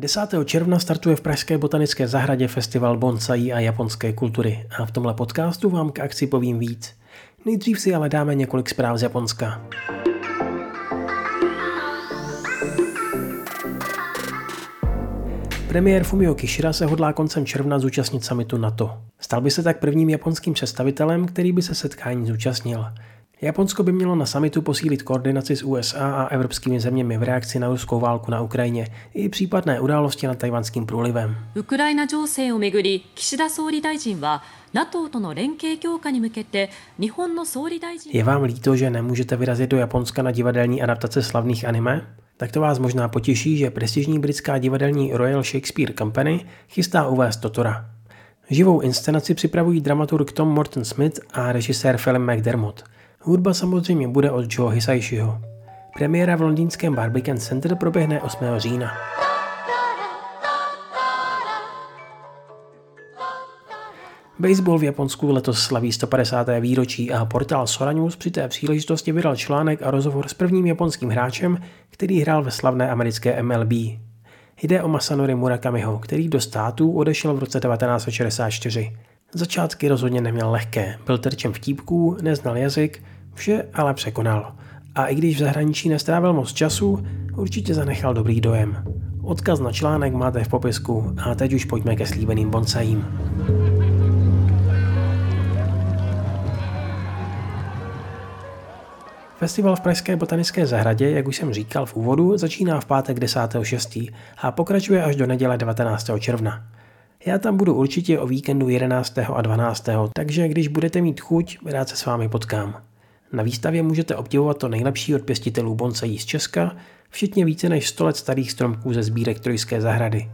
10. června startuje v Pražské botanické zahradě festival bonsai a japonské kultury a v tomhle podcastu vám k akci povím víc. Nejdřív si ale dáme několik zpráv z Japonska. Premiér Fumio Kishida se hodlá koncem června zúčastnit samitu NATO. Stal by se tak prvním japonským představitelem, který by se setkání zúčastnil. Japonsko by mělo na samitu posílit koordinaci s USA a evropskými zeměmi v reakci na ruskou válku na Ukrajině i případné události nad tajvanským průlivem. ウクライナ情勢をめぐり岸田総理大臣は NATO との連携強化に向けて日本の総理大臣 Je vám líto, že nemůžete vyrazit do Japonska na divadelní adaptace slavných anime? Tak to vás možná potěší, že prestižní britská divadelní Royal Shakespeare Company chystá uvést Totora. Živou inscenaci připravují dramaturg Tom Morton Smith a režisér Philip McDermott – Hudba samozřejmě bude od Joe Hisaishiho. Premiéra v londýnském Barbican Center proběhne 8. října. Baseball v Japonsku letos slaví 150. výročí a portál Sora News při té příležitosti vydal článek a rozhovor s prvním japonským hráčem, který hrál ve slavné americké MLB. Jde o Masanori Murakamiho, který do států odešel v roce 1964. Začátky rozhodně neměl lehké, byl terčem vtípků, neznal jazyk, vše ale překonal. A i když v zahraničí nestrávil moc času, určitě zanechal dobrý dojem. Odkaz na článek máte v popisku a teď už pojďme ke slíbeným bonsajím. Festival v Pražské botanické zahradě, jak už jsem říkal v úvodu, začíná v pátek 10.6. a pokračuje až do neděle 19. června. Já tam budu určitě o víkendu 11. a 12. takže když budete mít chuť, rád se s vámi potkám. Na výstavě můžete obdivovat to nejlepší od pěstitelů bonsaí z Česka, včetně více než 100 let starých stromků ze sbírek Trojské zahrady.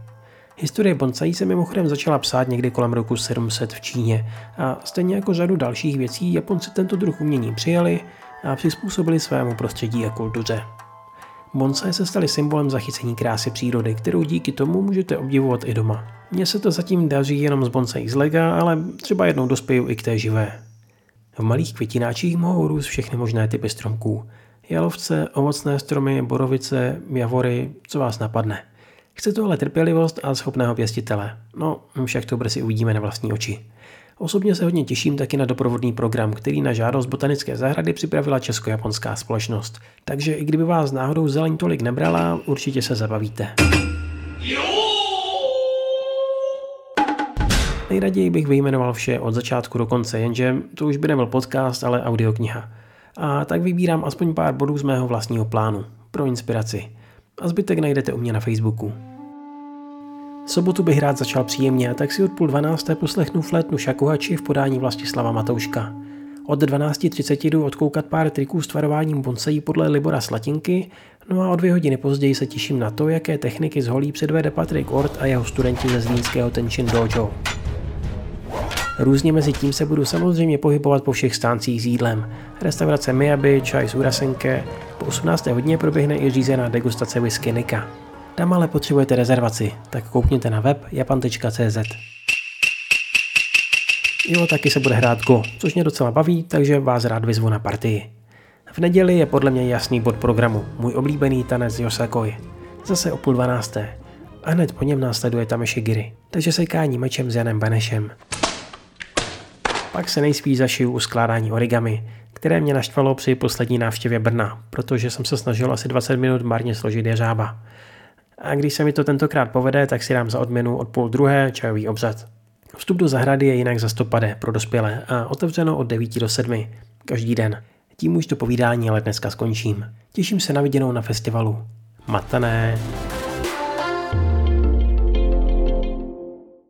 Historie bonsaí se mimochodem začala psát někdy kolem roku 700 v Číně a stejně jako řadu dalších věcí Japonci tento druh umění přijali a přizpůsobili svému prostředí a kultuře. Bonsai se staly symbolem zachycení krásy přírody, kterou díky tomu můžete obdivovat i doma. Mně se to zatím daří jenom z bonsai z lega, ale třeba jednou dospěju i k té živé. V malých květináčích mohou růst všechny možné typy stromků. Jalovce, ovocné stromy, borovice, javory, co vás napadne. Chce to ale trpělivost a schopného pěstitele. No, však to brzy uvidíme na vlastní oči. Osobně se hodně těším taky na doprovodný program, který na žádost botanické zahrady připravila česko-japonská společnost. Takže i kdyby vás náhodou zeleň tolik nebrala, určitě se zabavíte. Nejraději bych vyjmenoval vše od začátku do konce, jenže to už by nebyl podcast, ale audiokniha. A tak vybírám aspoň pár bodů z mého vlastního plánu, pro inspiraci. A zbytek najdete u mě na Facebooku. Sobotu bych rád začal příjemně, tak si od půl dvanácté poslechnu flétnu šakuhači v podání Vlastislava Matouška. Od 12.30 jdu odkoukat pár triků s tvarováním bonsaí podle Libora Slatinky, no a o dvě hodiny později se těším na to, jaké techniky z holí předvede Patrick Ort a jeho studenti ze Zlínského Tenchin Dojo. Různě mezi tím se budu samozřejmě pohybovat po všech stáncích s jídlem. Restaurace Miyabi, čaj z Urasenke, po 18. hodině proběhne i řízená degustace whisky Nika. Tam ale potřebujete rezervaci, tak koukněte na web japan.cz. Jo, taky se bude hrát Go, což mě docela baví, takže vás rád vyzvu na partii. V neděli je podle mě jasný bod programu, můj oblíbený tanec Yosakoi. Zase o půl dvanácté. A hned po něm následuje Tameshi Giri, takže sekání mečem s Janem Benešem. Pak se nejspíš zašiju u skládání origami, které mě naštvalo při poslední návštěvě Brna, protože jsem se snažil asi 20 minut marně složit jeřába. A když se mi to tentokrát povede, tak si dám za odměnu od půl druhé čajový obřad. Vstup do zahrady je jinak za stopade pro dospělé a otevřeno od 9 do 7 každý den. Tím už to povídání ale dneska skončím. Těším se na viděnou na festivalu. Matané.